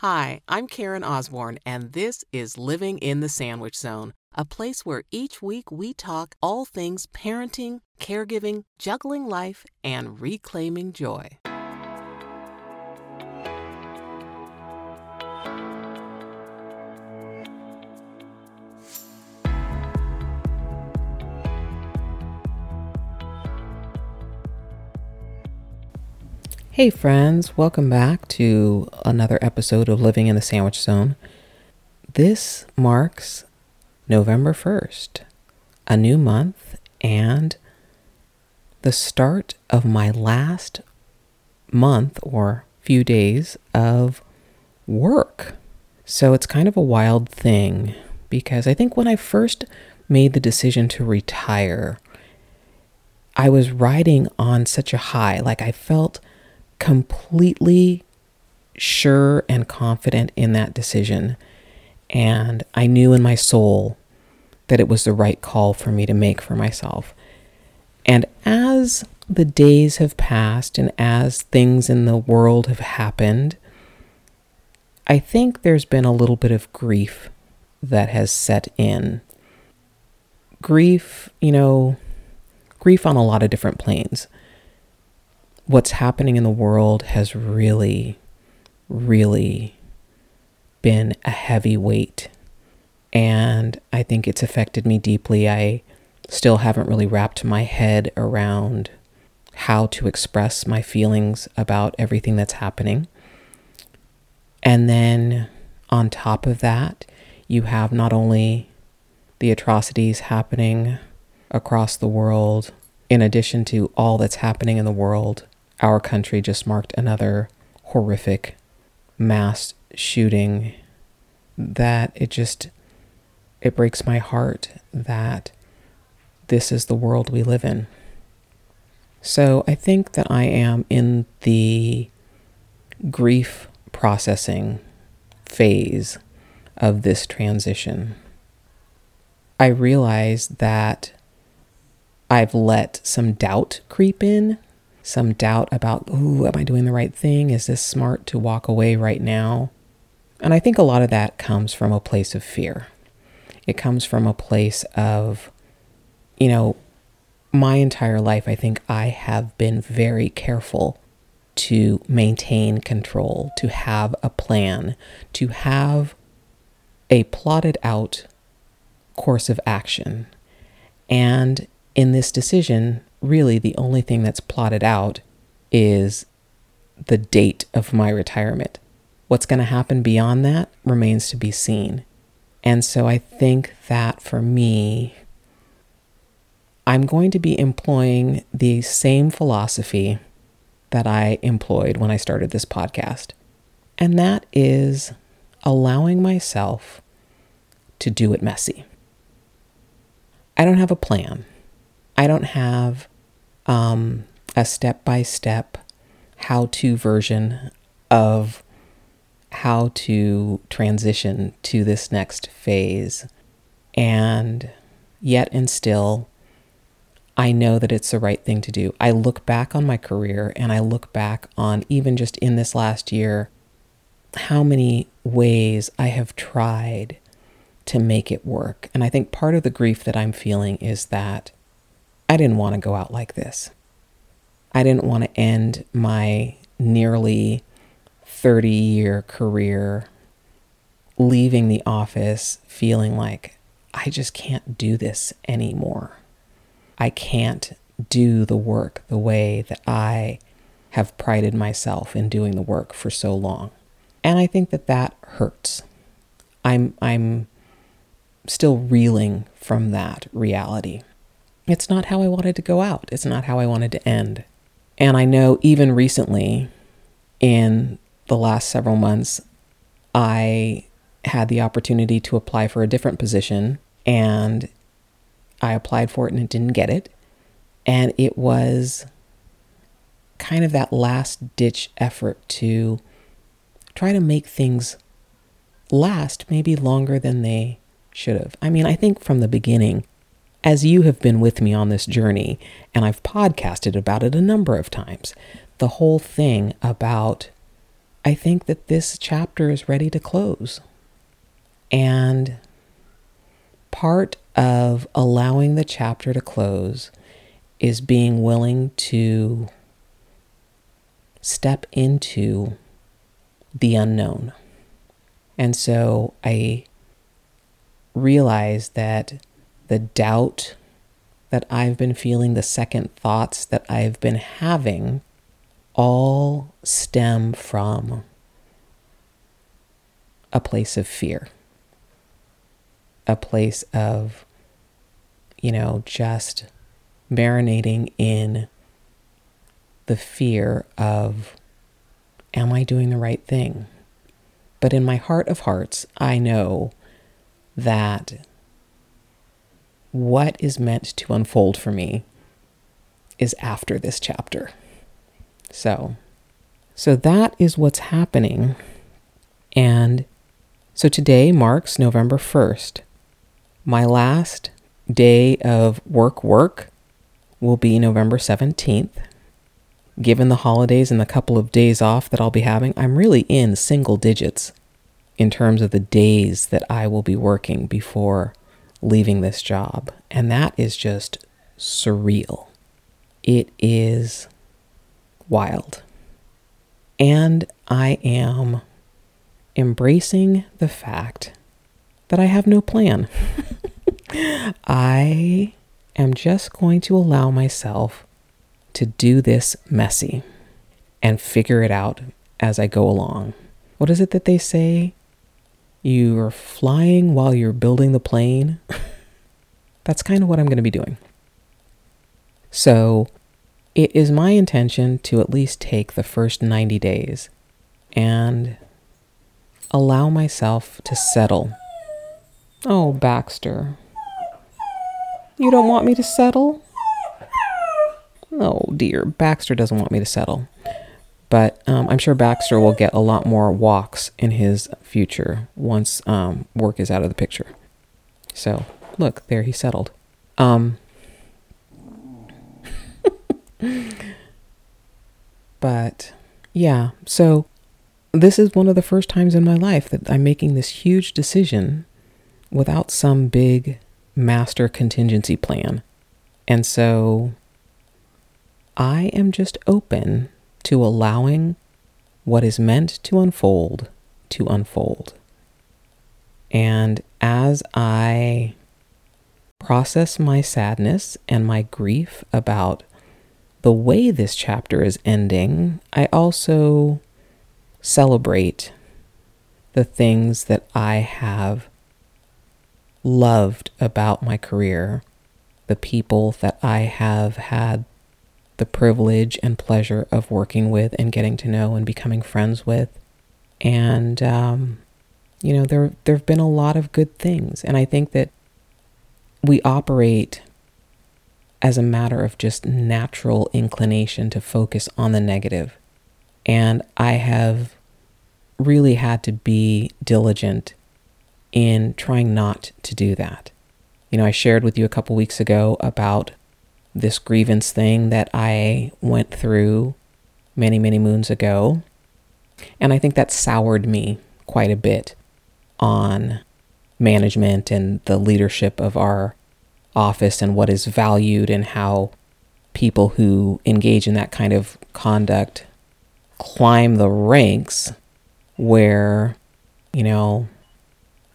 Hi, I'm Karen Osborne, and this is Living in the Sandwich Zone, a place where each week we talk all things parenting, caregiving, juggling life, and reclaiming joy. Hey, friends, welcome back to another episode of Living in the Sandwich Zone. This marks November 1st, a new month, and the start of my last month or few days of work. So it's kind of a wild thing because I think when I first made the decision to retire, I was riding on such a high. Like I felt completely sure and confident in that decision. And I knew in my soul that it was the right call for me to make for myself. And as the days have passed and as things in the world have happened, I think there's been a little bit of grief that has set in. Grief, you know, grief on a lot of different planes what's happening in the world has really, really been a heavy weight. And I think it's affected me deeply. I still haven't really wrapped my head around how to express my feelings about everything that's happening. And then on top of that, you have not only the atrocities happening across the world, in addition to all that's happening in the world our country just marked another horrific mass shooting that it just it breaks my heart that this is the world we live in. So I think that I am in the grief processing phase of this transition. I realize that I've let some doubt creep in some doubt about, ooh, am I doing the right thing? Is this smart to walk away right now? And I think a lot of that comes from a place of fear. It comes from a place of, you know, my entire life, I think I have been very careful to maintain control, to have a plan, to have a plotted out course of action. And in this decision, really the only thing that's plotted out is the date of my retirement. What's going to happen beyond that remains to be seen. And so I think that for me, I'm going to be employing the same philosophy that I employed when I started this podcast. And that is allowing myself to do it messy. I don't have a plan. I don't have um, a step by step how to version of how to transition to this next phase. And yet, and still, I know that it's the right thing to do. I look back on my career and I look back on even just in this last year how many ways I have tried to make it work. And I think part of the grief that I'm feeling is that I didn't want to go out like this. I didn't want to end my nearly 30 year career leaving the office feeling like I just can't do this anymore. I can't do the work the way that I have prided myself in doing the work for so long. And I think that that hurts. I'm I'm still reeling from that reality. It's not how I wanted to go out. It's not how I wanted to end. And I know even recently, in the last several months, I had the opportunity to apply for a different position and I applied for it and didn't get it. And it was kind of that last ditch effort to try to make things last maybe longer than they should have. I mean, I think from the beginning, as you have been with me on this journey, and I've podcasted about it a number of times, the whole thing about I think that this chapter is ready to close. And part of allowing the chapter to close is being willing to step into the unknown. And so I realize that the doubt that I've been feeling, the second thoughts that I've been having, all stem from a place of fear, a place of, you know, just marinating in the fear of, am I doing the right thing? But in my heart of hearts, I know that what is meant to unfold for me is after this chapter. So, so that is what's happening. And so today marks November 1st. My last day of work work will be November 17th. Given the holidays and the couple of days off that I'll be having, I'm really in single digits in terms of the days that I will be working before leaving this job. And that is just surreal. It is wild. And I am embracing the fact that I have no plan. I am just going to allow myself to do this messy and figure it out as I go along. What is it that they say? You're flying while you're building the plane. That's kind of what I'm going to be doing. So, it is my intention to at least take the first 90 days and allow myself to settle. Oh, Baxter. You don't want me to settle? Oh dear, Baxter doesn't want me to settle. But um, I'm sure Baxter will get a lot more walks in his future once um, work is out of the picture. So, look, there he settled. Um, but yeah, so this is one of the first times in my life that I'm making this huge decision without some big master contingency plan. And so I am just open to allowing what is meant to unfold to unfold. And as I process my sadness and my grief about the way this chapter is ending, I also celebrate the things that I have loved about my career, the people that I have had the privilege and pleasure of working with and getting to know and becoming friends with. And, um, you know, there, there have been a lot of good things. And I think that we operate as a matter of just natural inclination to focus on the negative. And I have really had to be diligent in trying not to do that. You know, I shared with you a couple weeks ago about this grievance thing that I went through many, many moons ago. And I think that soured me quite a bit on management and the leadership of our office and what is valued and how people who engage in that kind of conduct climb the ranks where, you know,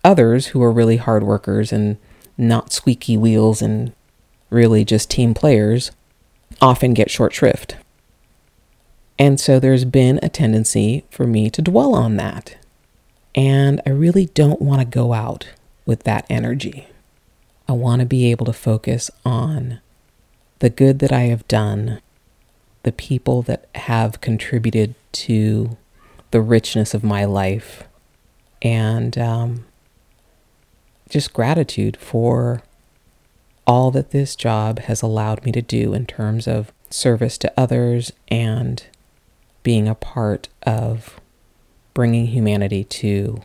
others who are really hard workers and not squeaky wheels and really just team players, often get short shrift. And so there's been a tendency for me to dwell on that. And I really don't want to go out with that energy. I want to be able to focus on the good that I have done, the people that have contributed to the richness of my life, and um, just gratitude for all that this job has allowed me to do in terms of service to others and being a part of bringing humanity to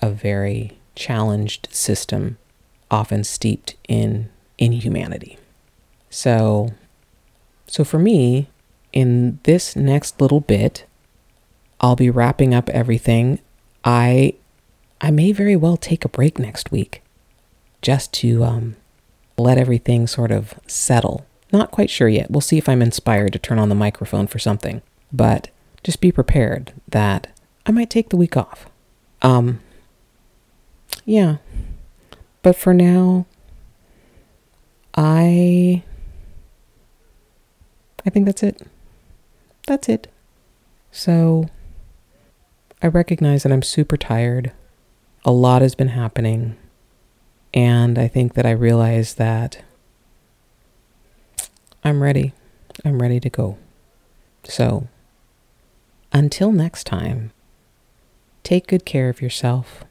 a very challenged system, often steeped in inhumanity. So, so for me, in this next little bit, I'll be wrapping up everything. I I may very well take a break next week just to um, let everything sort of settle. Not quite sure yet. We'll see if I'm inspired to turn on the microphone for something. But just be prepared that I might take the week off. Um yeah. But for now I I think that's it. That's it. So I recognize that I'm super tired. A lot has been happening. And I think that I realize that I'm ready. I'm ready to go. So, until next time, take good care of yourself.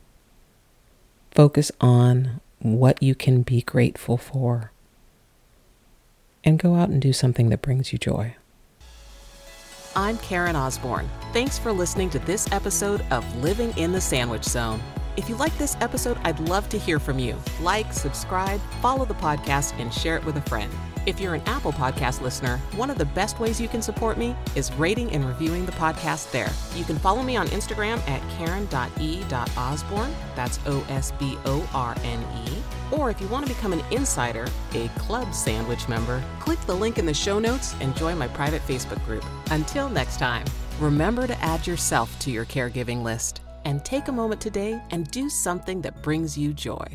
Focus on what you can be grateful for. And go out and do something that brings you joy. I'm Karen Osborne. Thanks for listening to this episode of Living in the Sandwich Zone. If you like this episode, I'd love to hear from you. Like, subscribe, follow the podcast, and share it with a friend. If you're an Apple Podcast listener, one of the best ways you can support me is rating and reviewing the podcast there. You can follow me on Instagram at karen.e.osborne. That's O S B O R N E. Or if you want to become an insider, a club sandwich member, click the link in the show notes and join my private Facebook group. Until next time, remember to add yourself to your caregiving list and take a moment today and do something that brings you joy.